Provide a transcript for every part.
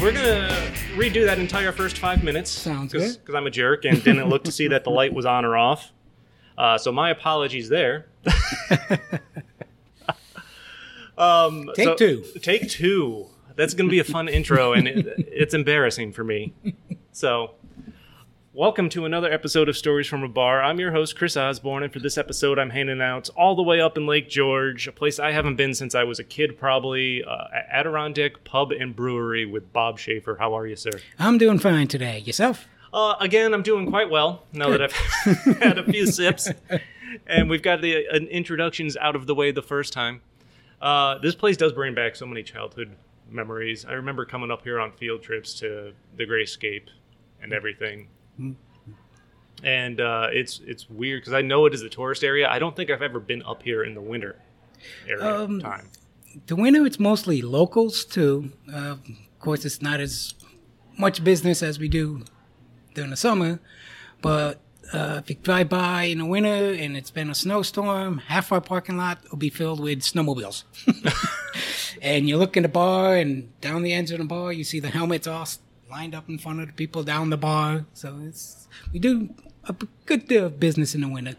we're gonna redo that entire first five minutes. Sounds cause, good. Because I'm a jerk and didn't look to see that the light was on or off. Uh, so my apologies there. um, Take so- two. Take two. That's gonna be a fun intro, and it, it's embarrassing for me. So. Welcome to another episode of Stories from a Bar. I'm your host, Chris Osborne, and for this episode, I'm hanging out all the way up in Lake George, a place I haven't been since I was a kid, probably. Uh, Adirondack Pub and Brewery with Bob Schaefer. How are you, sir? I'm doing fine today. Yourself? Uh, again, I'm doing quite well now that I've had a few sips, and we've got the uh, introductions out of the way the first time. Uh, this place does bring back so many childhood memories. I remember coming up here on field trips to the Great Escape and everything. And uh, it's it's weird because I know it is a tourist area. I don't think I've ever been up here in the winter area Um, time. The winter, it's mostly locals too. Uh, of course, it's not as much business as we do during the summer. But uh, if you drive by in the winter and it's been a snowstorm, half our parking lot will be filled with snowmobiles. and you look in the bar, and down the ends of the bar, you see the helmets all lined up in front of the people down the bar. So it's we do a good deal of business in the winter.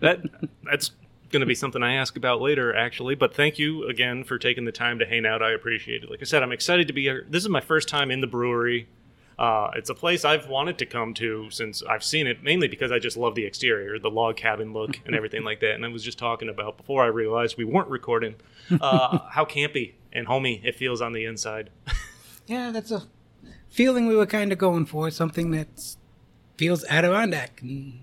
That that's going to be something I ask about later, actually. But thank you again for taking the time to hang out. I appreciate it. Like I said, I'm excited to be here. This is my first time in the brewery. Uh, it's a place I've wanted to come to since I've seen it, mainly because I just love the exterior, the log cabin look, and everything like that. And I was just talking about before I realized we weren't recording uh, how campy and homey it feels on the inside. Yeah, that's a feeling we were kind of going for. Something that feels Adirondack. And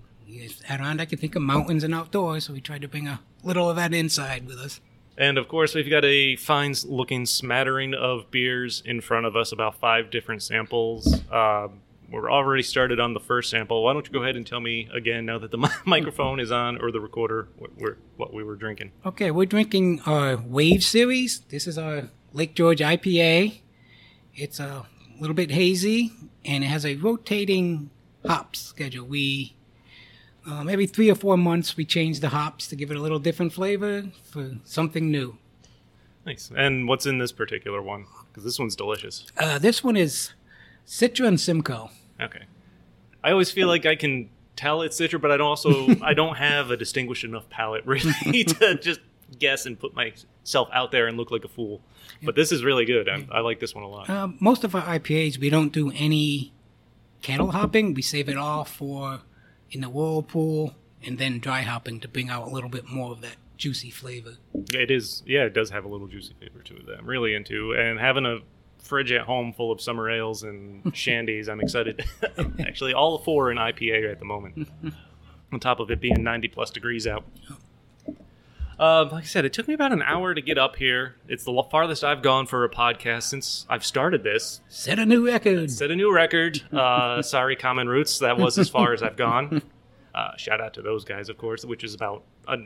Adirondack, you think of mountains and outdoors, so we tried to bring a little of that inside with us. And of course, we've got a fine looking smattering of beers in front of us, about five different samples. Um, we're already started on the first sample. Why don't you go ahead and tell me again, now that the microphone is on or the recorder, what, we're, what we were drinking? Okay, we're drinking our Wave series. This is our Lake George IPA. It's a little bit hazy, and it has a rotating hop schedule. We um, every three or four months we change the hops to give it a little different flavor for something new. Nice. And what's in this particular one? Because this one's delicious. Uh, this one is Citra and Simcoe. Okay. I always feel like I can tell it's Citra, but I don't also I don't have a distinguished enough palate really to just guess and put myself out there and look like a fool. But this is really good. I, I like this one a lot. Uh, most of our IPAs, we don't do any kettle hopping. We save it all for in the whirlpool and then dry hopping to bring out a little bit more of that juicy flavor. It is, yeah, it does have a little juicy flavor to it that I'm really into. And having a fridge at home full of summer ales and shandies, I'm excited. Actually, all four in IPA at the moment. On top of it being 90 plus degrees out. Uh, like I said, it took me about an hour to get up here. It's the farthest I've gone for a podcast since I've started this. Set a new record. Set a new record. Uh, sorry, Common Roots. That was as far as I've gone. Uh, shout out to those guys, of course, which is about, uh,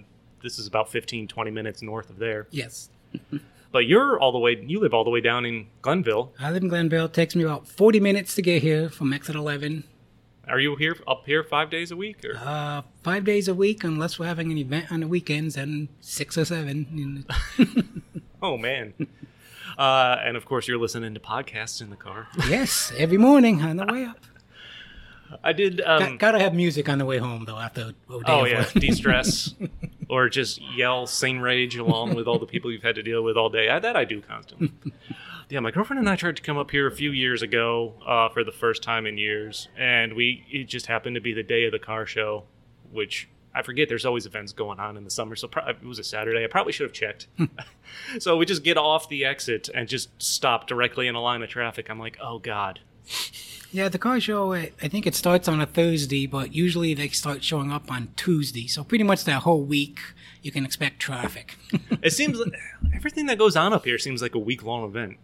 this is about 15, 20 minutes north of there. Yes. But you're all the way. You live all the way down in Glenville. I live in Glenville. It takes me about 40 minutes to get here from exit 11. Are you here up here five days a week? Or? Uh, five days a week, unless we're having an event on the weekends, and six or seven. Oh man. Uh, and of course, you're listening to podcasts in the car. yes, every morning on the way up. I did. Got, Um, gotta have music on the way home, though, after a day oh yeah, work. de-stress, or just yell sane rage along with all the people you've had to deal with all day. I, that I do constantly. Yeah, my girlfriend and I tried to come up here a few years ago uh, for the first time in years, and we it just happened to be the day of the car show, which I forget. There's always events going on in the summer, so pro- it was a Saturday. I probably should have checked. so we just get off the exit and just stop directly in a line of traffic. I'm like, oh god. Yeah, the car show, I I think it starts on a Thursday, but usually they start showing up on Tuesday. So pretty much that whole week, you can expect traffic. It seems like everything that goes on up here seems like a week long event.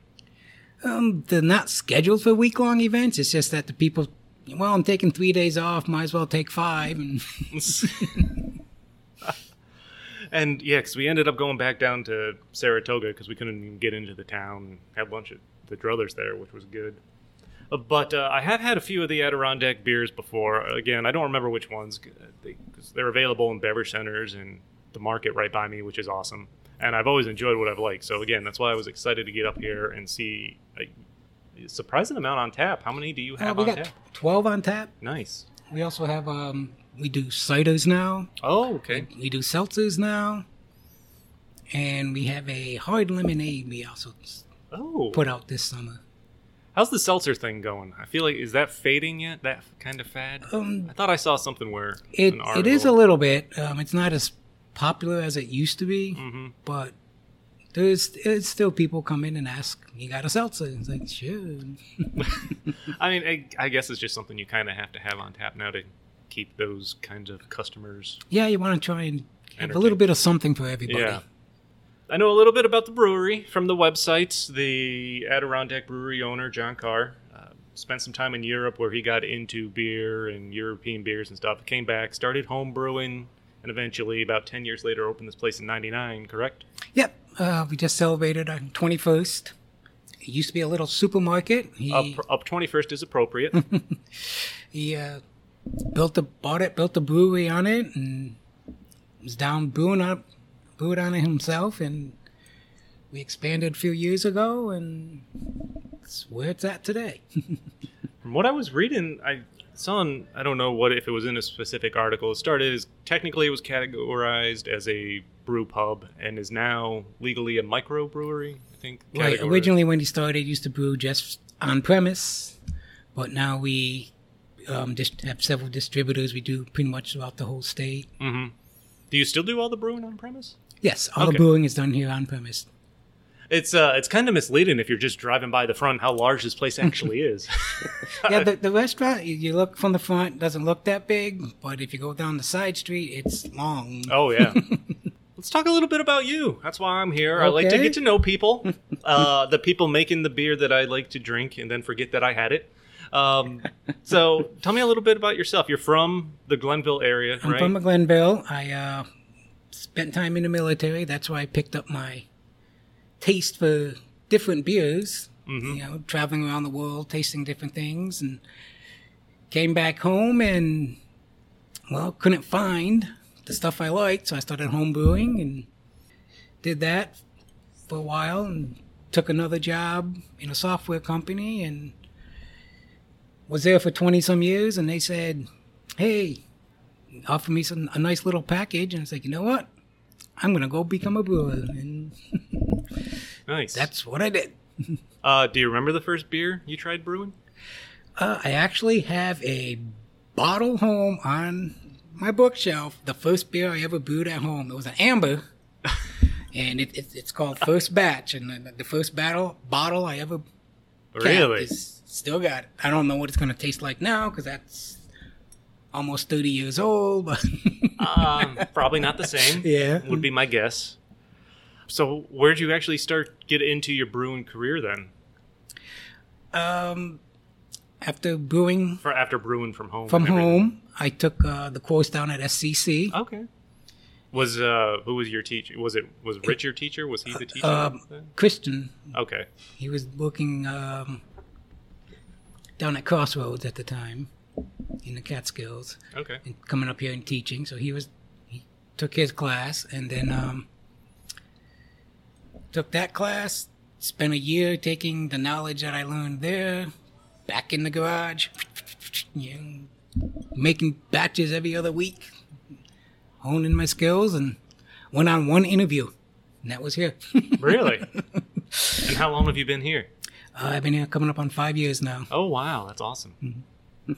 Um, they're not scheduled for week long events. It's just that the people, well, I'm taking three days off, might as well take five. And and yeah, because we ended up going back down to Saratoga because we couldn't even get into the town and had lunch at the druthers there, which was good. Uh, But uh, I have had a few of the Adirondack beers before. Again, I don't remember which ones because they're available in beverage centers and the market right by me, which is awesome. And I've always enjoyed what I've liked. So again, that's why I was excited to get up here and see. a surprising amount on tap. How many do you Uh, have we on got tap? 12 on tap. Nice. We also have, um, we do ciders now. Oh, okay. We do seltzers now. And we have a hard lemonade we also Oh, put out this summer. how's the seltzer thing going? I feel like is that fading yet? That kind of fad. Um, I thought I saw something where it, it is a little bit. Um, it's not as popular as it used to be, Mhm. but there's it's still people come in and ask, "You got a seltzer?" It's like, sure. I mean, I, I guess it's just something you kind of have to have on tap now to keep those kinds of customers. Yeah, you want to try and have a little bit of something for everybody. Yeah. I know a little bit about the brewery from the website. The Adirondack Brewery owner, John Carr, uh, spent some time in Europe where he got into beer and European beers and stuff. Came back, started home brewing, and eventually, about 10 years later, opened this place in 99, correct? Yep. Uh, we just celebrated our 21st. It used to be a little supermarket. He, Up, up 21st is appropriate. he uh, built a bought it, built a brewery on it, and was down brewing up, brewed on it himself. And we expanded a few years ago, and it's where it's at today. From what I was reading, I in, I don't know what if it was in a specific article. It started as technically it was categorized as a brew pub and is now legally a microbrewery. I think. right. categorized. Originally, when he started, used to brew just on premise, but now we um, just have several distributors. We do pretty much throughout the whole state. hmm Do you still do all the brewing on premise? Yes, all Okay. the brewing is done here on premise. It's uh, it's kind of misleading if you're just driving by the front how large this place actually is. yeah, the, the restaurant, you, you look from the front, doesn't look that big, but if you go down the side street, it's long. oh yeah. Let's talk a little bit about you. That's why I'm here. I like to get to know people, uh, the people making the beer that I like to drink, and then forget that I had it. Um, so, tell me a little bit about yourself. You're from the Glenville area, I'm right? from Glenville. I uh, spent time in the military. That's why I picked up my taste for different beers. Mhm. You know, traveling around the world, tasting different things, and came back home and well, couldn't find the stuff I liked, so I started home brewing and did that for a while and took another job in a software company and was there for 20 some years and they said, "Hey, offer me some a nice little package." And I was like, "You know what? I'm going to go become a brewer." And nice. that's what I did. Uh, do you remember the first beer you tried brewing? Uh, I actually have a bottle home on my bookshelf. The first beer I ever brewed at home. It was an amber, and it, it, it's called First Batch. And the, the first battle bottle I ever Really? is still got it. I don't know what it's gonna taste like now because that's almost thirty years old. But um, probably not the same. Yeah. would be my guess. So, where'd you actually start get into your brewing career then? um, after brewing For after brewing from home. from home, I took uh, the course down at SCC. Okay. Was uh who was your teacher? Was it was Rich your teacher? Was he the teacher? Um, then? Christian okay. He was working um, down at Crossroads at the time in the Catskills Okay. and coming up here and teaching. So he was he took his class and then um, took that class. Spent a year taking the knowledge that I learned there back in the garage, you know, making batches every other week, honing my skills, and went on one interview, and that was here. Really? and how long have you been here? Uh, I've been here coming up on five years now. Oh wow, that's awesome. Why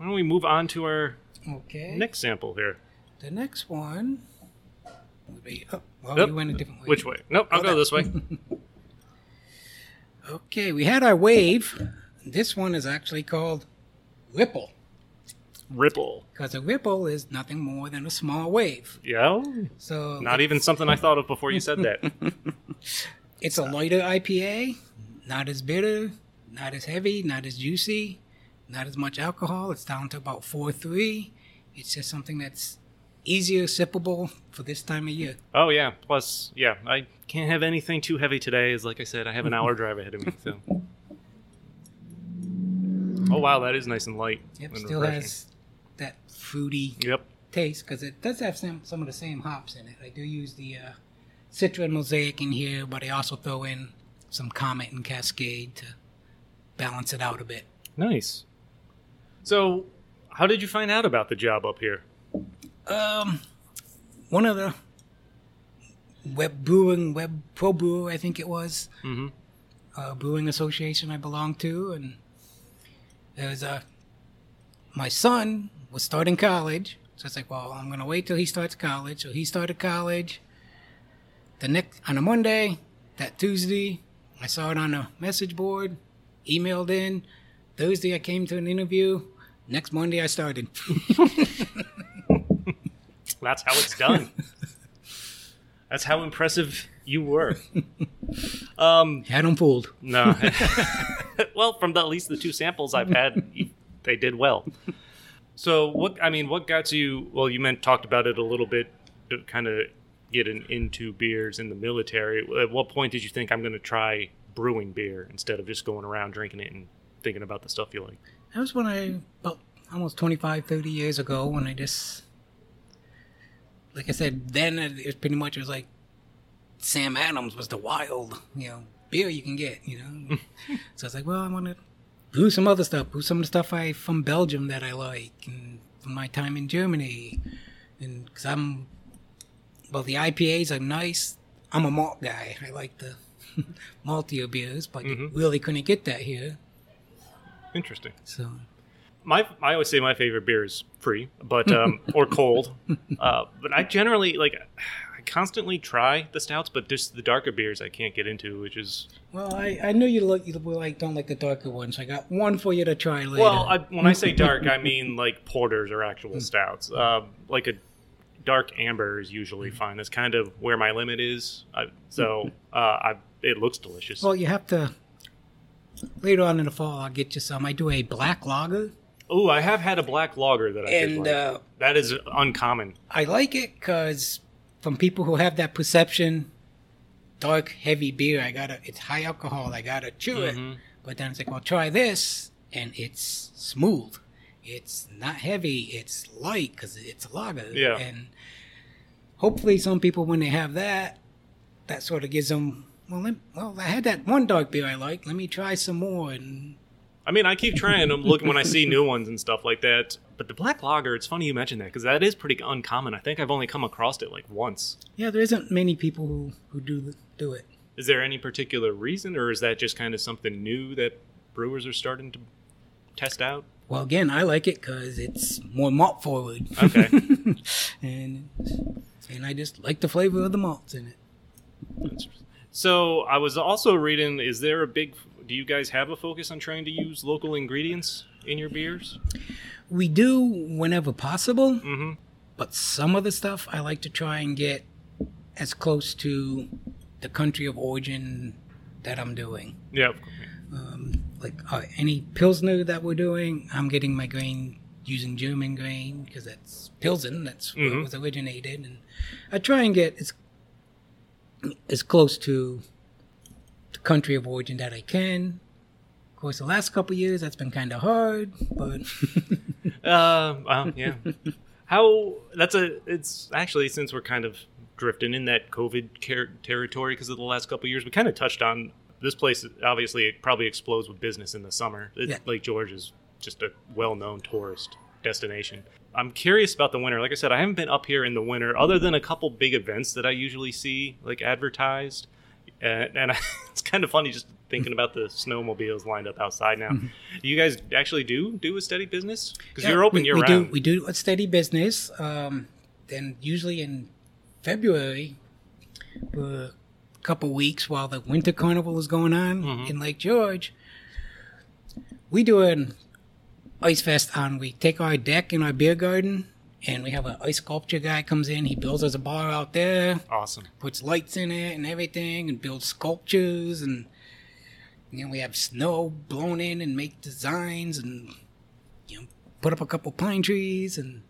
don't we move on to our Okay. next sample here? The next one would be. Oh, well, Nope. we went a different way. Which way? Nope, I'll Oh, go that- this way. Okay, we had our wave. This one is actually called Ripple Ripple. because a ripple is nothing more than a small wave. Yeah. So Not even something I thought of before you said that. it's a lighter IPA, not as bitter, not as heavy, not as juicy, not as much alcohol. It's down to about four three. It's just something that's easier sippable for this time of year. Oh yeah. Plus, yeah, I can't have anything too heavy today. As like I said, I have an hour drive ahead of me. So. Oh wow, that is nice and light. Yep, and still refreshing. has that fruity Yep. taste because it does have some some of the same hops in it. I do use the uh, Citra and Mosaic in here, but I also throw in some Comet and Cascade to balance it out a bit. Nice. So, how did you find out about the job up here? Um, one of the web brewing, web pro brewer, I think it was, Mm-hmm. uh, brewing association I belonged to, and there was a my son was starting college, so it's like, well, I'm gonna wait till he starts college. So he started college. The next on a Monday, that Tuesday, I saw it on a message board, emailed in. Thursday, I came to an interview. Next Monday, I started. That's how it's done. That's how impressive you were. Um, Had him fooled. no. well, from the, at least the two samples I've had, they did well. So, what I mean, what got you? Well, you meant talked about it a little bit, kind of getting into beers in the military. At what point did you think I'm going to try brewing beer instead of just going around drinking it and thinking about the stuff you like? That was when I, about almost 25, 30 years ago, when I just, like I said, then it, it pretty much was like Sam Adams was the wild, you know, beer you can get, you know. so I was like, well, I want to brew some other stuff, brew some of the stuff I from Belgium that I like, and from my time in Germany, and because I'm, well, the IPAs are nice. I'm a malt guy. I like the maltier beers, but you Mhm. really couldn't get that here. Interesting. So my I always say my favorite beer is free, but um, or cold. Uh, but I generally like I constantly try the stouts, but just the darker beers I can't get into, which is Well, I, I knew you look you like don't like the darker ones. I got one for you to try later. well. I, when I say dark, I mean like porters or actual stouts. Um, like a dark amber is usually fine. That's kind of where my limit is. I, so uh, I it looks delicious. well, you have to later on in the fall. I'll get you some. I do a black lager, Oh, I have had a black lager that I did and like. uh, that is uncommon. I like it because from people who have that perception, dark heavy beer, I gotta it's high alcohol. I gotta chew Mhm. it. But then it's like, well, try this, and it's smooth. It's not heavy. It's light because it's a lager. Yeah. And hopefully, some people when they have that, that sort of gives them. Well, let, well, I had that one dark beer I like. Let me try some more. And I mean, I keep trying them, looking when I see new ones and stuff like that. But the black lager, it's funny you mentioned that because that is pretty uncommon. I think I've only come across it like once. yeah, there isn't many people who who do do it. Is there any particular reason, or is that just kind of something new that brewers are starting to test out? Well, again, I like it because it's more malt forward. Okay. and and I just like the flavor of the malts in it. So I was also reading: is there a big? Do you guys have a focus on trying to use local ingredients in your beers? We do whenever possible, Mm-hmm. but some of the stuff I like to try and get as close to the country of origin that I'm doing. Yeah. Um, like uh, any pilsner that we're doing, I'm getting my grain using German grain because that's pilsen. That's where Mhm. it was originated, and I try and get as as close to country of origin that I can. Of course, the last couple years that's been kind of hard, but Uh, well, yeah. How that's a it's actually since we're kind of drifting in that COVID care, territory because of the last couple years, we kind of touched on this place. Obviously, it probably explodes with business in the summer. It, Yeah. Lake George is just a well-known tourist destination. I'm curious about the winter. Like I said, I haven't been up here in the winter, other than a couple big events that I usually see like advertised. And, and it's kind of funny just thinking about the snowmobiles lined up outside now. You guys actually do do a steady business because Yeah, you're open we, year we round. Do, we do a steady business. Um, then usually in February, for a couple weeks while the winter carnival is going on Mhm. in Lake George, we do an ice fest on. We take our deck in our beer garden, and we have an ice sculpture guy comes in. He builds us a bar out there, Awesome. puts lights in it and everything, and builds sculptures and. You know, we have snow blown in and make designs and you know, put up a couple pine trees and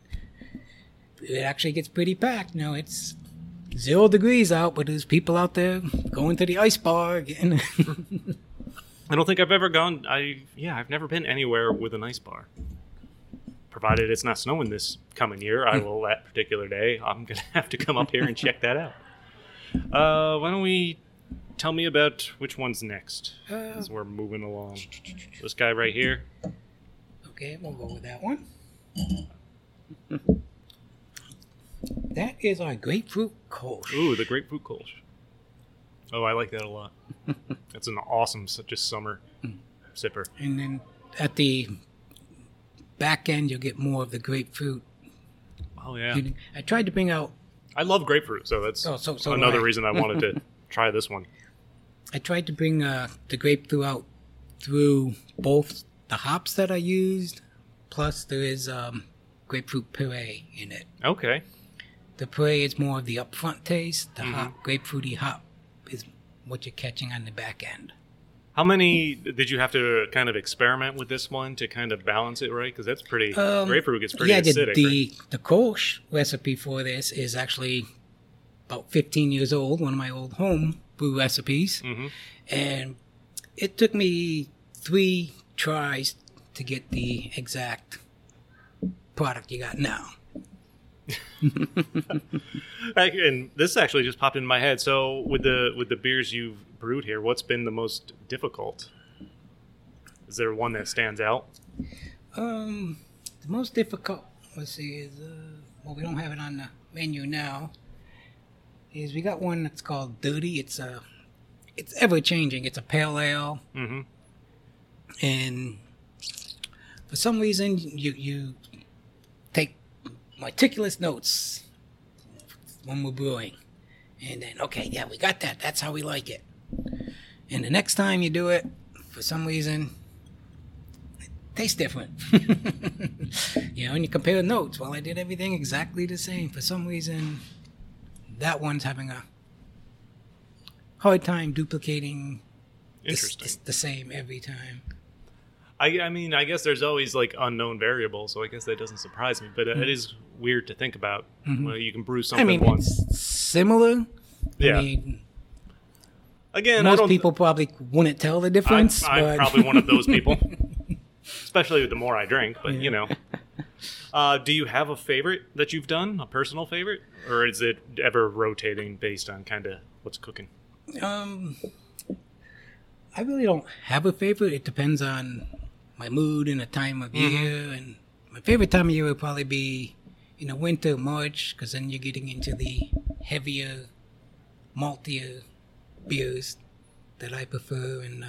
it actually gets pretty packed. You know, it's zero degrees out, but there's people out there going to the ice bar again. I don't think I've ever gone. I yeah, I've never been anywhere with an ice bar. Provided it's not snowing this coming year, I will that particular day. I'm gonna have to come up here and check that out. Uh, why don't we tell me about which one's next Uh, as we're moving along. This guy right here. okay, we'll go with that one. That is our grapefruit Kolsch. Ooh, the grapefruit Kolsch. Oh, I like that a lot. That's an awesome, just summer sipper. And then at the back end, you'll get more of the grapefruit. Oh yeah, I tried to bring out I love grapefruit, so that's Oh, so- so another I. reason I wanted to try this one. I tried to bring uh, the grapefruit out through both the hops that I used, plus there is um, grapefruit puree in it. Okay, The puree is more of the upfront taste. The Mm-hmm. hop, grapefruity hop, is what you're catching on the back end. How many did you have to kind of experiment with this one to kind of balance it right? Because that's pretty Um, grapefruit gets pretty yeah, the acidic. the, right? the Kolsch recipe for this is actually about 15 years old, one of my old home brew recipes. Mhm. And it took me three tries to get the exact product you got now. And this actually just popped in my head. So with the with the beers you've brewed here, what's been the most difficult? Is there one that stands out? Um, the most difficult, let's see, is uh, well, we don't have it on the menu now. Is we got one that's called Dirty. It's a, it's ever changing. It's a pale ale, Mm-hmm. and for some reason you you meticulous notes when we're brewing, and then okay, yeah, we got that. That's how we like it. And the next time you do it, for some reason, it tastes different. you know, and you compare notes. Well, I did everything exactly the same. For some reason, that one's having a hard time duplicating the, Interesting. the, the same every time. I, I mean, I guess there's always like unknown variables, so I guess that doesn't surprise me. But it is weird to think about. Well, you can brew Mm-hmm. I something mean, once. similar. Yeah. I mean, Again, I most people probably wouldn't tell the difference. I'm but probably one of those people, especially the more I drink. But you know, uh, do you have a favorite that you've done, a personal favorite, or is it ever rotating based on kind of what's cooking? Um, I really don't have a favorite. It depends on my mood and the time of year. And my favorite time of year would probably be, in know, winter, March, because then you're getting into the heavier, maltier beers that I prefer. And uh,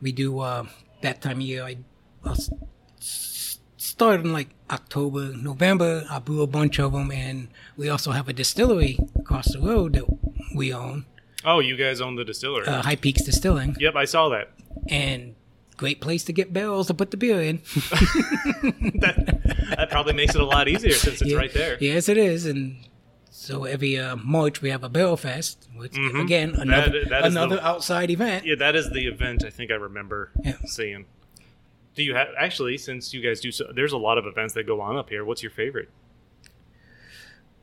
we do uh, that time of year. I I'll start in like October, November. I brew a bunch of them, and we also have a distillery across the road that we own, Oh, you guys own the distillery. uh, High Peaks Distilling, yep, I saw that. and great place to get barrels to put the beer in. that. That probably makes it a lot easier since it's Yeah. right there. Yes, it is, and so every uh, March we have a barrel fest, which Mhm. again another That- that is the- another outside event. Yeah, that is the event I think I remember Yeah. seeing. Do you have actually since you guys do so? There's a lot of events that go on up here. What's your favorite?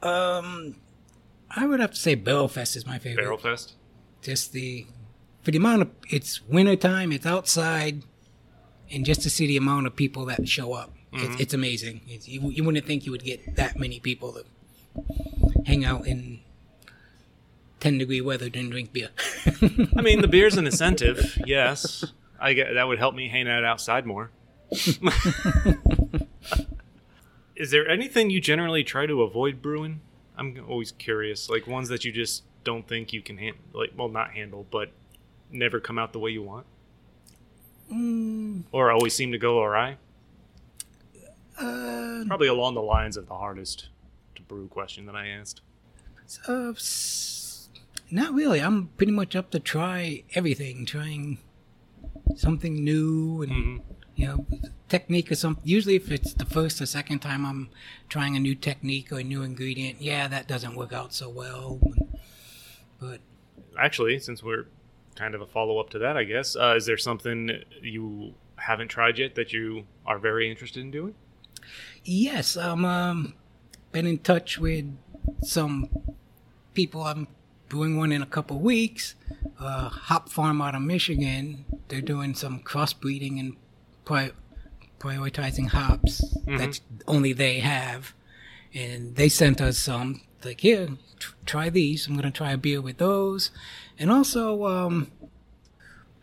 Um, I would have to say barrel fest is my favorite. Barrel Fest. just the for the amount of it's winter time it's outside and just to see the amount of people that show up Mm-hmm. it's, it's amazing it's, you, you wouldn't think you would get that many people to hang out in 10 degree weather and drink beer I mean, the beer's an incentive. Yes, I get that would help me hang out outside more. is there anything you generally try to avoid brewing? I'm always curious, like ones that you just don't think you can handle, like well, not handle, but never come out the way you want, mm, or always seem to go awry. uh, Probably along the lines of the hardest to brew question that I asked. uh, not really i'm pretty much up to try everything trying something new and hmm you know, technique or something. Usually, if it's the first or second time I'm trying a new technique or a new ingredient, yeah, that doesn't work out so well. But Actually, since we're kind of a follow up to that, I guess, uh, is there something you haven't tried yet that you are very interested in doing? yes, I'm um, been in touch with some people. I'm doing one in a couple weeks. Uh, hop farm out of Michigan. They're doing some crossbreeding and pri- prioritizing hops that only they have. and they sent us some. Like, here, tr- try these. I'm gonna try a beer with those, and also, um,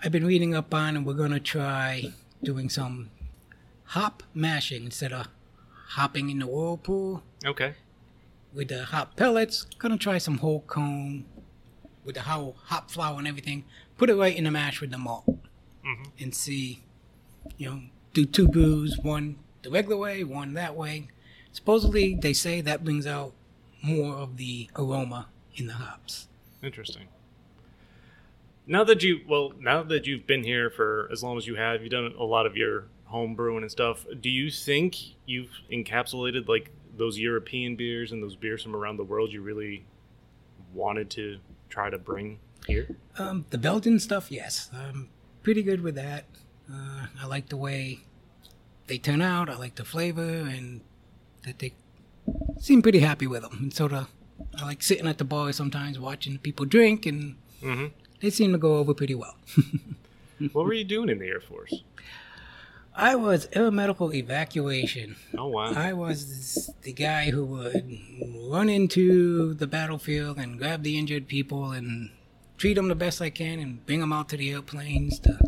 I've been reading up on, and we're gonna try doing some hop mashing instead of hopping in the whirlpool Okay. with the hop pellets. Gonna try some whole cone with the whole hop flour and everything. Put it right in the mash with the malt Mhm. and see, you know, do two brews, one the regular way, one that way. Supposedly, they say that brings out more of the aroma in the hops. Interesting. Now that you well, now that you've been here for as long as you have, you've done a lot of your home brewing and stuff. Do you think you've encapsulated like those European beers and those beers from around the world you really wanted to try to bring here? Um, the Belgian stuff, yes, I'm pretty good with that. Uh, I like the way they turn out. I like the flavor, and that they seem pretty happy with them. And sort of, I like sitting at the bar sometimes watching people drink, and Mm-hmm. They seem to go over pretty well. what were you doing in the Air Force? I was air medical evacuation. Oh wow. I was the guy who would run into the battlefield and grab the injured people and treat them the best I can and bring them out to the airplanes to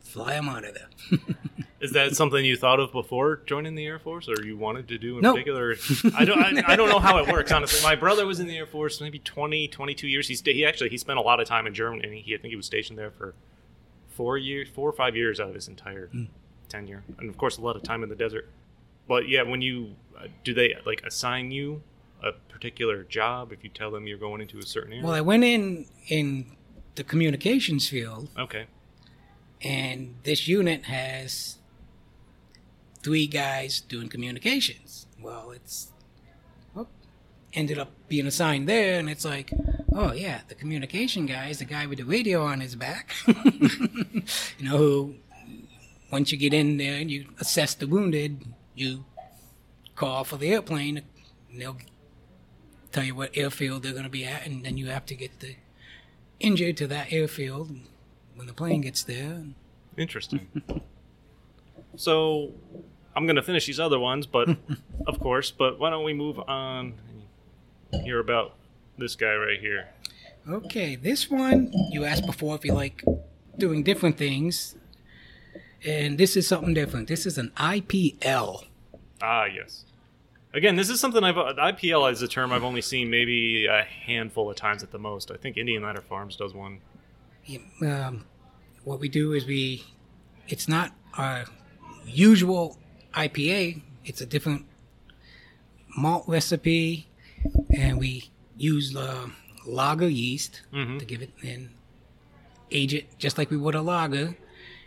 fly them out of there. Is that something you thought of before joining the Air Force, or you wanted to do in No. particular? I don't. I, I don't know how it works. Honestly, my brother was in the Air Force maybe 20, 22 years. He. He actually he spent a lot of time in Germany. He I think he was stationed there for four years, four or five years out of his entire tenure, and of course a lot of time in the desert. But yeah, when you uh, do they like assign you a particular job if you tell them you're going into a certain area? Well, I went in in the communications field, okay. and this unit has three guys doing communications. Well, it's well, ended up being assigned there, and it's like, oh yeah, the communication guy is the guy with the radio on his back. you know, who once you get in there and you assess the wounded, you call for the airplane, and they'll tell you what airfield they're going to be at, and then you have to get the injured to that airfield when the plane gets there. Interesting. so I'm going to finish these other ones, but of course, but why don't we move on and hear about this guy right here? Okay, this one you asked before if you like doing different things, and this is something different. This is an IPL. Ah, yes. Again, this is something I've IPL is a term I've only seen maybe a handful of times at the most. I think Indian Ladder Farms does one. Um, what we do is we, it's not our usual IPA. It's a different malt recipe, and we use uh, lager yeast Mhm. to give it and age it just like we would a lager.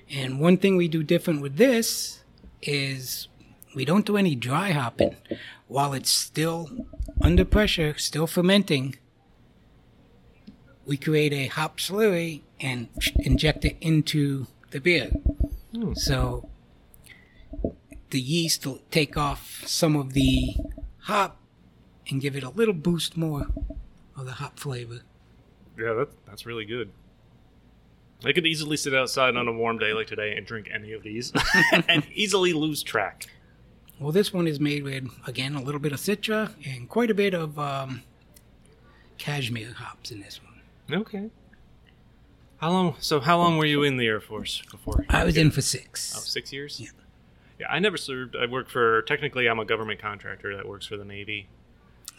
And one thing we do different with this is we don't do any dry hopping while it's still under pressure, still fermenting. We create a hop slurry and inject it into the beer. Hmm. So the yeast will take off some of the hop and give it a little boost more of the hop flavor. Yeah, that, that's really good. I could easily sit outside on a warm day like today and drink any of these and easily lose track. Well, this one is made with, again, a little bit of Citra and quite a bit of um, cashmere hops in this one. Okay. How long? So, how long were you in the Air Force before? I was in for six. Oh, six. six years? Yeah. Yeah, I never served. I work for, technically, I'm a government contractor that works for the Navy.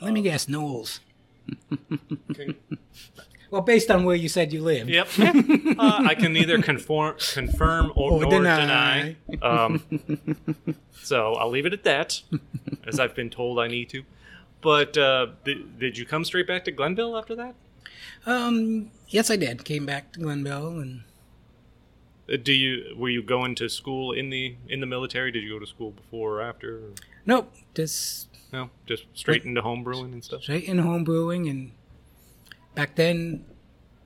Let me guess, Knolls. Well, based on where you said you lived. Yep. uh, I can neither conform, confirm or, Or nor deny. deny. Um, so I'll leave it at that, as I've been told I need to. But uh, did, did you come straight back to Glenville after that? Um, yes, I did. Came back to Glenville and Do you were you going to school in the in the military? Did you go to school before or after? Or- nope, just No, just straight into home brewing and stuff. straight in home brewing. And back then,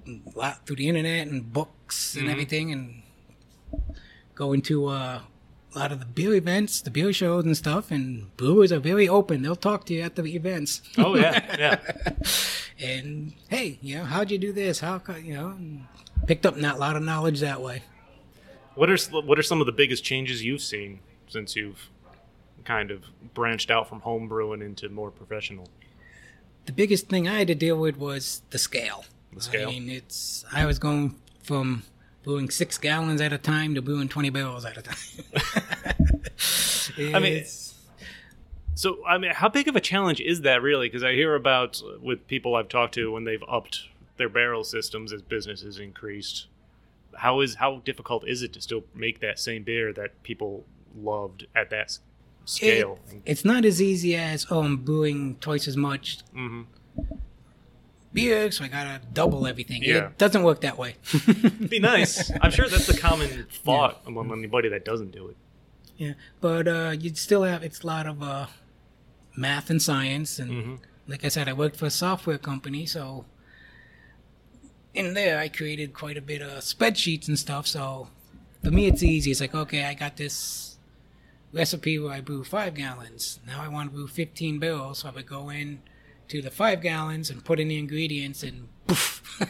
a lot through the internet and books and Mhm. everything, and going to uh, a lot of the beer events, the beer shows and stuff. And brewers are very open; they'll talk to you at the events. Oh yeah, yeah. and hey, you know, how'd you do this? How you know? and Picked up not a lot of knowledge that way. What are what are some of the biggest changes you've seen since you've kind of branched out from home brewing into more professional? The biggest thing I had to deal with was the scale. The scale. I mean, it's I was going from brewing six gallons at a time to brewing twenty barrels at a time. I mean, So, I mean, how big of a challenge is that really? Because I hear about uh, with people I've talked to when they've upped their barrel systems as business has increased. How is how difficult is it to still make that same beer that people loved at that scale? It- it's not as easy as oh, I'm brewing twice as much hmm beer, so I gotta double everything. Yeah. It doesn't work that way. Be nice. I'm sure that's the common thought among anybody that doesn't do it. yeah, but uh, you'd still have it's a lot of uh, math and science, and Mhm. like I said, I worked for a software company, so in there I created quite a bit of spreadsheets and stuff. So for me, it's easy. It's like okay, I got this recipe where I brew five gallons. Now I want to brew 15 barrels, so I would go in to the five gallons and put in the ingredients, and poof,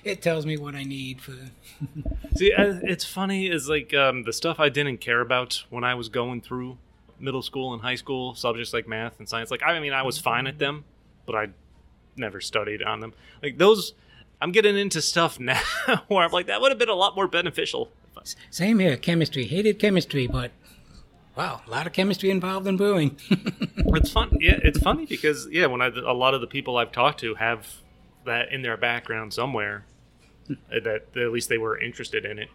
it tells me what I need for. See, it's funny is like um, the stuff I didn't care about when I was going through middle school and high school subjects like math and science. Like, I mean, I was fine at them, but I never studied on them. Like those, I'm getting into stuff now where I'm like, that would have been a lot more beneficial. Same here, chemistry. Hated chemistry, but wow, a lot of chemistry involved in brewing. It's fun. Yeah, it's funny because yeah, when I a lot of the people I've talked to have that in their background somewhere, uh, that at least they were interested in it.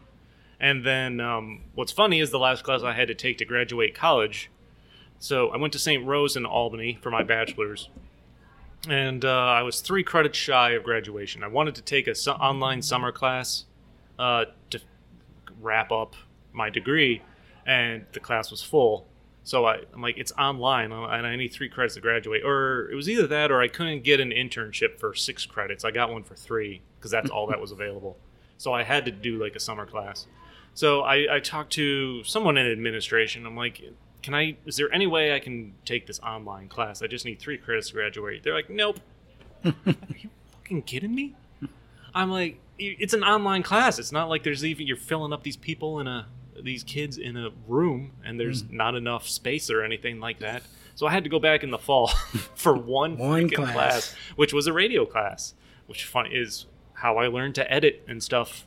And then um, what's funny is the last class I had to take to graduate college. So I went to St. Rose in Albany for my bachelor's, and uh, I was three credits shy of graduation. I wanted to take a su- online summer class uh, to wrap up my degree, and the class was full. So I, I'm like, it's online, and I need three credits to graduate. Or it was either that, or I couldn't get an internship for six credits. I got one for three because that's all that was available. So I had to do like a summer class. So I, I talked to someone in administration. I'm like, can I? Is there any way I can take this online class? I just need three credits to graduate. They're like, nope. Are you fucking kidding me? I'm like, it's an online class. It's not like there's even you're filling up these people in a these kids in a room and there's hmm. not enough space or anything like that. So I had to go back in the fall for one, One class. class. which was a radio class, which fun is how I learned to edit and stuff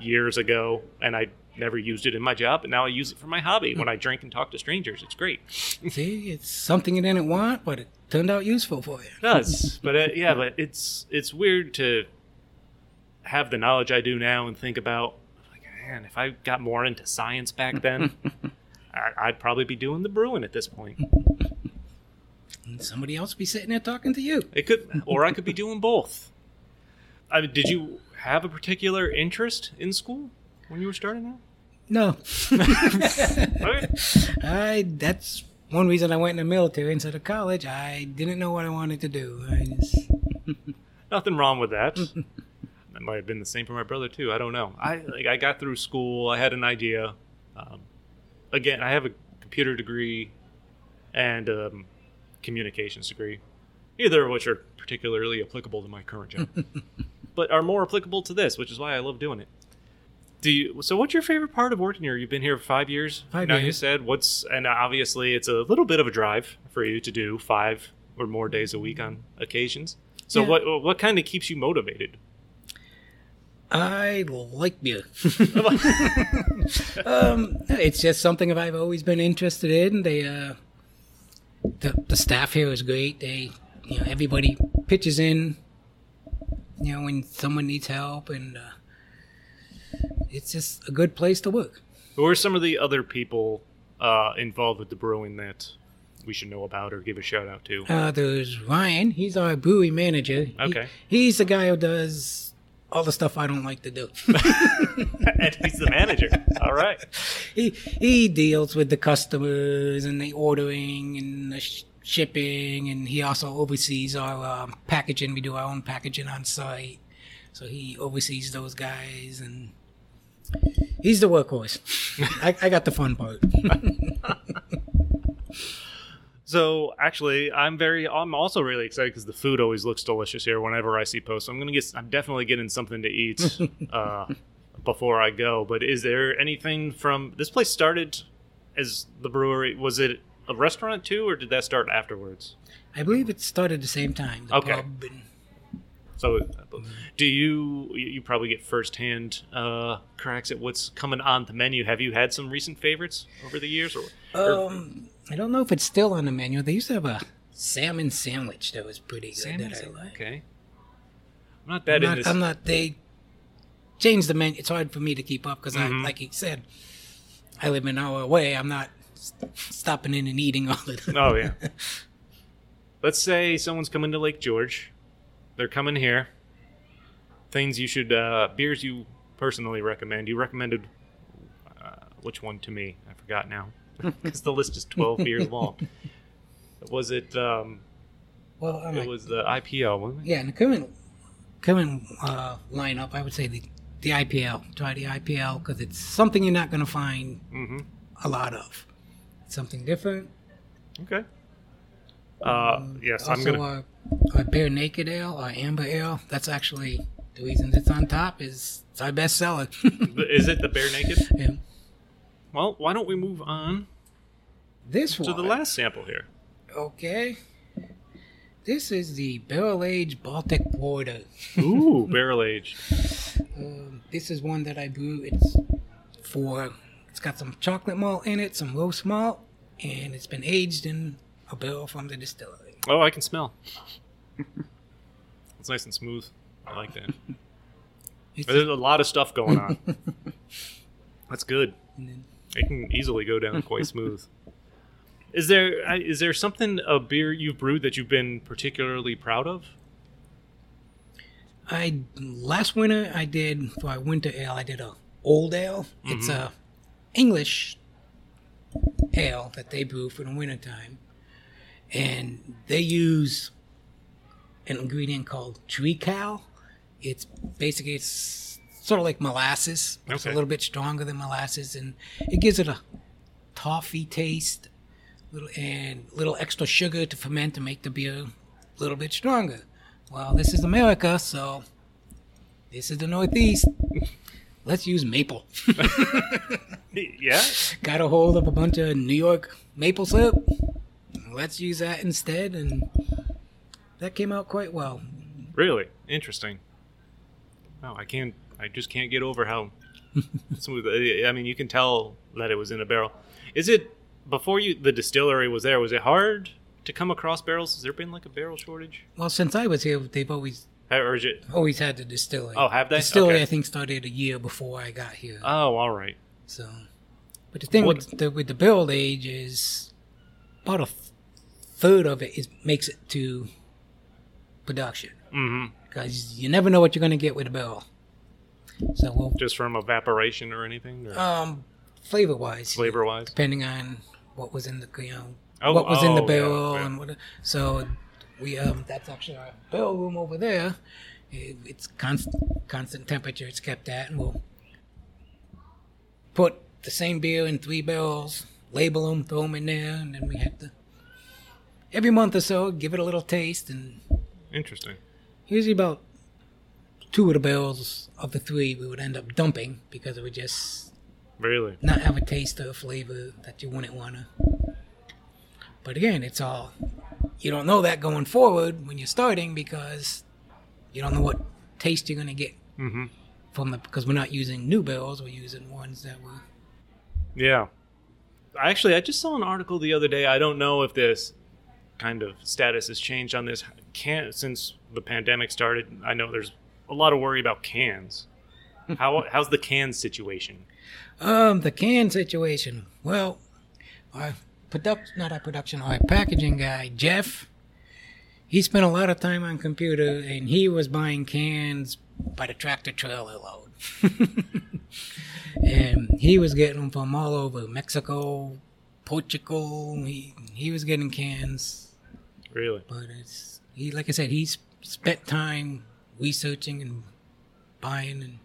years ago, and I never used it in my job, and now I use it for my hobby when I drink and talk to strangers. It's great. See, it's something you didn't want, but it turned out useful for you. It does, but uh, yeah, but it's it's weird to have the knowledge I do now and think about like, man, if I got more into science back then, I, I'd probably be doing the brewing at this point. And somebody else be sitting there talking to you. It could, or I could be doing both. I mean, did you have a particular interest in school when you were starting out? No. I. That's one reason I went in the military instead of college. I didn't know what I wanted to do. I just, Nothing wrong with that. that might have been the same for my brother too. I don't know. I like I got through school. I had an idea. Um, again, I have a computer degree and um, communications degree, either of which are particularly applicable to my current job, but are more applicable to this, which is why I love doing it. Do you? So, what's your favorite part of working here? You've been here for five years. Five now you said what's, and obviously it's a little bit of a drive for you to do five or more days a week on occasions. So, Yeah. what what kind of keeps you motivated? I like beer. um, it's just something that I've always been interested in. They, uh, the the staff here is great. They, you know, everybody pitches in. You know, when someone needs help, and uh, it's just a good place to work. Who are some of the other people uh, involved with the brewing that we should know about or give a shout out to? Uh, there's Ryan. He's our brewery manager. He- Okay. he's the guy who does all the stuff I don't like to do. and he's the manager. All right. he he deals with the customers and the ordering and the sh- shipping, and he also oversees our um, packaging. We do our own packaging on site, so he oversees those guys, and he's the workhorse. I, I got the fun part. So actually, I'm very. I'm also really excited because the food always looks delicious here. Whenever I see posts, I'm gonna get. I'm definitely getting something to eat uh, before I go. But is there anything from this place started as the brewery? Was it a restaurant too, or did that start afterwards? I believe it started the same time. The Okay. pub and So, do you you probably get firsthand uh, cracks at what's coming on the menu? Have you had some recent favorites over the years? Or, or Um, I don't know if it's still on the menu. They used to have a salmon sandwich that was pretty good salmon? that I like. Okay, I'm not that I'm not. I'm not. They changed the menu. It's hard for me to keep up because Mhm. I, like you said, I live an hour away. I'm not stopping in and eating all the time. Oh yeah. Let's say someone's coming to Lake George. They're coming here. Things you should uh, beers you personally recommend. You recommended uh, which one to me? I forgot now because the list is twelve beers long. Was it? Um, Well, I'm it like, was the IPL, wasn't it? yeah, in the current current uh, lineup, I would say the the IPL. Try the IPL because it's something you're not going to find Mm-hmm. a lot of. It's something different. Okay. Uh, yes, I'm gonna. our, our Bear Naked Ale, our Amber Ale. That's actually the reason it's on top. Is it's our best seller. Is it the Bear Naked? yeah. Well, why don't we move on This one. to the last sample here? Okay. This is the barrel aged Baltic Porter. Ooh, barrel aged. Um, this is one that I brew. It's for. It's got some chocolate malt in it, some roast malt, and it's been aged in a barrel from the distillery. Oh, I can smell. it's nice and smooth. I like that. There's a lot of stuff going on. That's good. It can easily go down quite smooth. Is there is there something a beer you've brewed that you've been particularly proud of? I last winter I did for our winter ale. I did a old ale. It's mm-hmm. a English ale that they brew for the wintertime, and they use an ingredient called treacle. It's basically it's sort of like molasses. but It's a little bit stronger than molasses, and it gives it a toffee taste, little and little extra sugar to ferment to make the beer a little bit stronger. Well, this is America, so this is the Northeast. Let's use maple. Yeah. Got a hold of a bunch of New York maple syrup. Let's use that instead, and that came out quite well. Really interesting. Oh, I can't. I just can't get over how smooth. Uh, I mean, you can tell that it was in a barrel. Is it before you the distillery was there? Was it hard to come across barrels? Has there been like a barrel shortage, Well, since I was here, they've always or is it? always had the distillery. Oh, have they? Distillery, Okay. I think, started a year before I got here. Oh, all right. So, but the thing What- with the with the barrel age is about a third of it is makes it to production because you never know what you're going to get with a barrel. So, we'll, Just from evaporation or anything, or um, flavor wise, flavor wise. depending on what was in the you know Oh, what was in the oh, yeah, barrel yeah. and what. So we um that's actually our barrel room over there. It, it's constant constant temperature it's kept at, and we'll put the same beer in three barrels, label them, throw them in there, and then we have to every month or so give it a little taste, and Interesting. usually about two of the barrels of the three we would end up dumping because it would just Really. not have a taste or a flavor that you wouldn't want to. But again, it's all you don't know that going forward when you're starting because you don't know what taste you're gonna get hmm from the because we're not using new barrels, we're using ones that were. Yeah. Actually, I just saw an article the other day. I don't know if this kind of status has changed on this can since the pandemic started. I know there's a lot of worry about cans. How how's the can situation? Um, the can situation. Well, our product, not our production, our packaging guy, Jeff. He spent a lot of time on computer, and he was buying cans by the tractor trailer load. and he was getting them from all over Mexico, Portugal. He he was getting cans, Really? but it's he like I said, he's spent time researching and buying and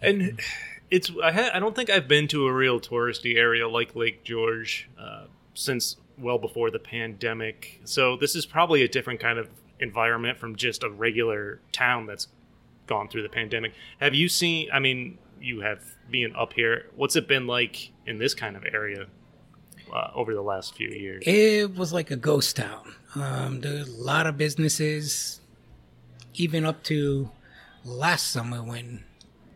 And it's I ha- I don't think I've been to a real touristy area like Lake George uh, since well before the pandemic. So this is probably a different kind of environment from just a regular town that's gone through the pandemic. Have you seen? I mean, you have being up here. What's it been like in this kind of area? Uh, over the last few years? It was like a ghost town. Um, there were a lot of businesses, even up to last summer when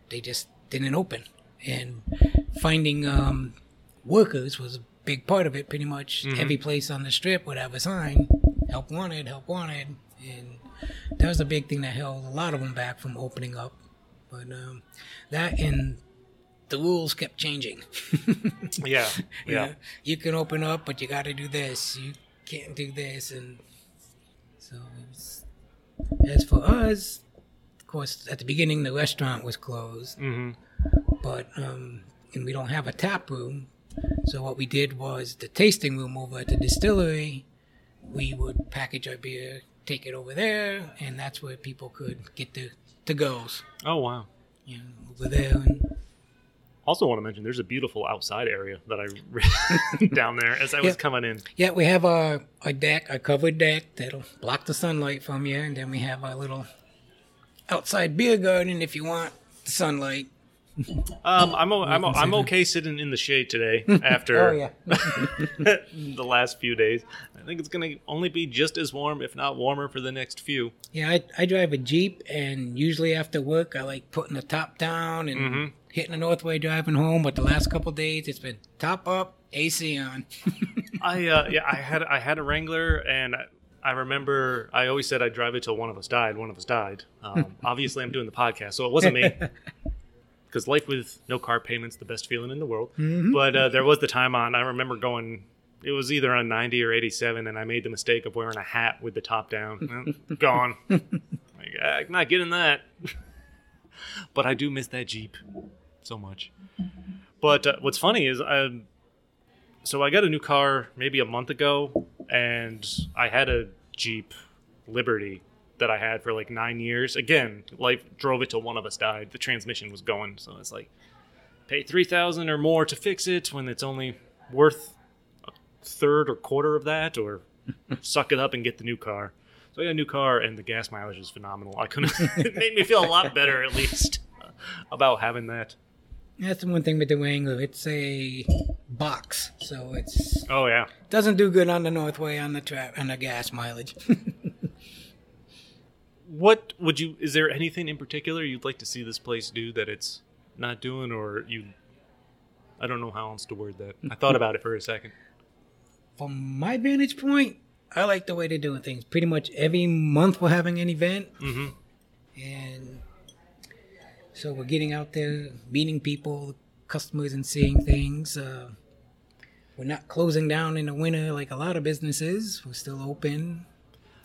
they just didn't open. And finding um, workers was a big part of it. Pretty much every place on the strip would have a sign help wanted, help wanted. And that was a big thing that held a lot of them back from opening up. But um, that and the rules kept changing. Yeah, You yeah. know, you can open up, but you got to do this. You can't do this, and so it was, as for us, of course, at the beginning the restaurant was closed, hmm but um, and we don't have a tap room. So what we did was the tasting room over at the distillery. We would package our beer, take it over there, and that's where people could get the to goes. Oh wow. You know, over there, and Also, want to mention there's a beautiful outside area that I down there as I was Yeah. coming in. Yeah, we have a, our deck, a covered deck that'll block the sunlight from you, and then we have our little outside beer garden if you want the sunlight. Um, I'm o- I'm o- I'm okay sitting in the shade today after Oh the last few days. I think it's gonna only be just as warm, if not warmer, for the next few. yeah. I, I drive a jeep, and usually after work, I like putting the top down and Mhm. hitting the Northway driving home. But the last couple days, it's been top up, AC on. I uh, yeah, I had I had a Wrangler, and I, I remember I always said I'd drive it till one of us died. One of us died. Um, obviously, I'm doing the podcast, so it wasn't me. Because life with no car payments the best feeling in the world. But uh, there was the time on. I remember going. It was either on 90 or 87, and I made the mistake of wearing a hat with the top down. Well, Gone. like, I'm not getting that. but I do miss that Jeep so much. But uh, what's funny is, I, so I got a new car maybe a month ago, and I had a Jeep Liberty that I had for like nine years. Again, life drove it till one of us died. The transmission was going, so it's like pay three thousand or more to fix it when it's only worth a third or quarter of that, or suck it up and get the new car. So I got a new car, and the gas mileage is phenomenal. I couldn't. it made me feel a lot better, at least, uh, about having that. That's the one thing with the Wrangler. It's a box, so it's Oh yeah. doesn't do good on the Northway on the trap on the gas mileage. What would you is there anything in particular you'd like to see this place do that it's not doing or you i don't know how else to word that i thought about it for a second From my vantage point, I like the way they're doing things. Pretty much every month we're having an event, mm-hmm and so we're getting out there, meeting people, customers, and seeing things. Uh, we're not closing down in the winter like a lot of businesses. We're still open.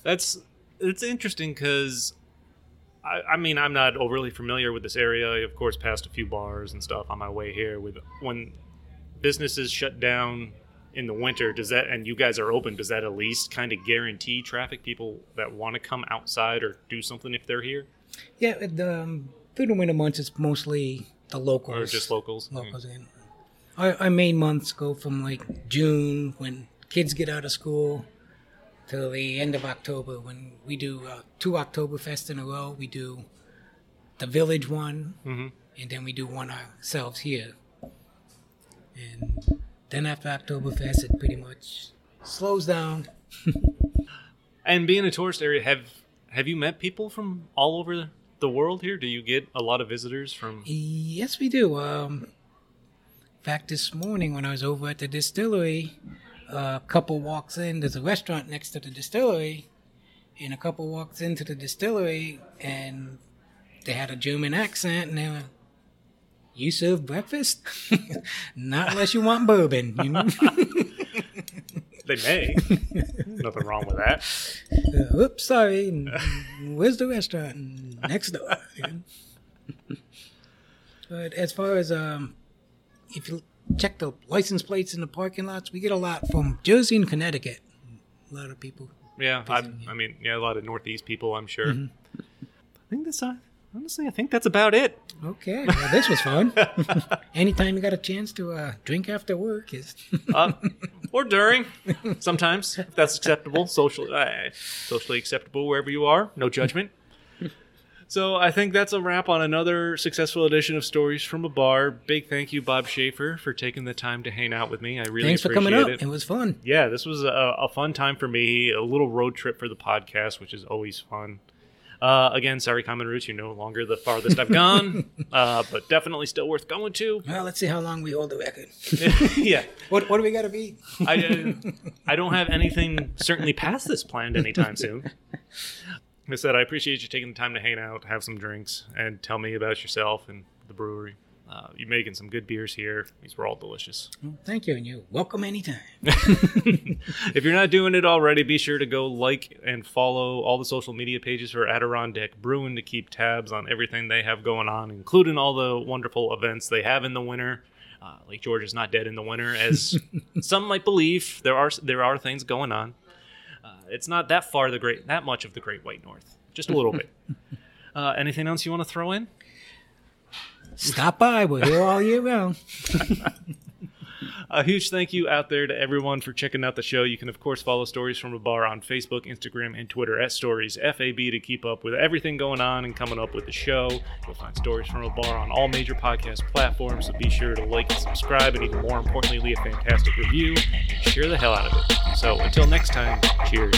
that's it's interesting because I, I mean i'm not overly familiar with this area I, of course passed a few bars and stuff on my way here with when businesses shut down in the winter does that and you guys are open does that at least kind of guarantee traffic people that want to come outside or do something if they're here Yeah, the, um, through the winter months, it's mostly the locals. or just locals locals in. Our, our main months go from like June when kids get out of school till the end of October when we do uh, two Oktoberfest in a row. We do the village one, Mhm. and then we do one ourselves here. And then after Oktoberfest, it pretty much slows down. And being a tourist area, have have you met people from all over the world here? Do you get a lot of visitors from? Yes, we do. Um, in fact, this morning when I was over at the distillery, a couple walks in. There's a restaurant next to the distillery, and a couple walks into the distillery, and they had a German accent, and they were, "You serve breakfast? Not unless you want bourbon, you know." They may. Nothing wrong with that. Uh, Oops, sorry. Where's the restaurant? Next door. but as far as um, if you check the license plates in the parking lots, we get a lot from Jersey and Connecticut. A lot of people. Yeah, I, I mean, yeah, a lot of Northeast people, I'm sure. I think that's uh, honestly, I think that's about it. Okay, well, this was fun. Anytime you got a chance to uh, drink after work is. Uh, or during, sometimes if that's acceptable, socially, uh, socially acceptable wherever you are. No judgment. So I think that's a wrap on another successful edition of Stories from a Bar. Big thank you, Bob Schaefer, for taking the time to hang out with me. I really Thanks for appreciate coming up. it. It was fun. Yeah, this was a, a fun time for me. A little road trip for the podcast, which is always fun. Uh, again, sorry, Common Roots, you're no longer the farthest I've gone, uh, but definitely still worth going to. Well, let's see how long we hold the record. yeah, What What do we got to be? I, uh, I don't have anything certainly past this planned anytime soon. I said, I appreciate you taking the time to hang out, have some drinks, and tell me about yourself and the brewery. Uh, you're making some good beers here. These were all delicious. Well, thank you, and you're welcome anytime. if you're not doing it already, be sure to go like and follow all the social media pages for Adirondack Brewing to keep tabs on everything they have going on, including all the wonderful events they have in the winter. Uh, Lake George is not dead in the winter, as some might believe. There are there are things going on. It's not that far the great that much of the Great White North, just a little bit. Uh, anything else you want to throw in? Stop by. We're here all year round. A huge thank you out there to everyone for checking out the show. You can, of course, follow Stories from a Bar on Facebook, Instagram, and Twitter at Stories FAB to keep up with everything going on and coming up with the show. You'll find Stories from a Bar on all major podcast platforms, so be sure to like and subscribe, and even more importantly, leave a fantastic review and share the hell out of it. So until next time, cheers.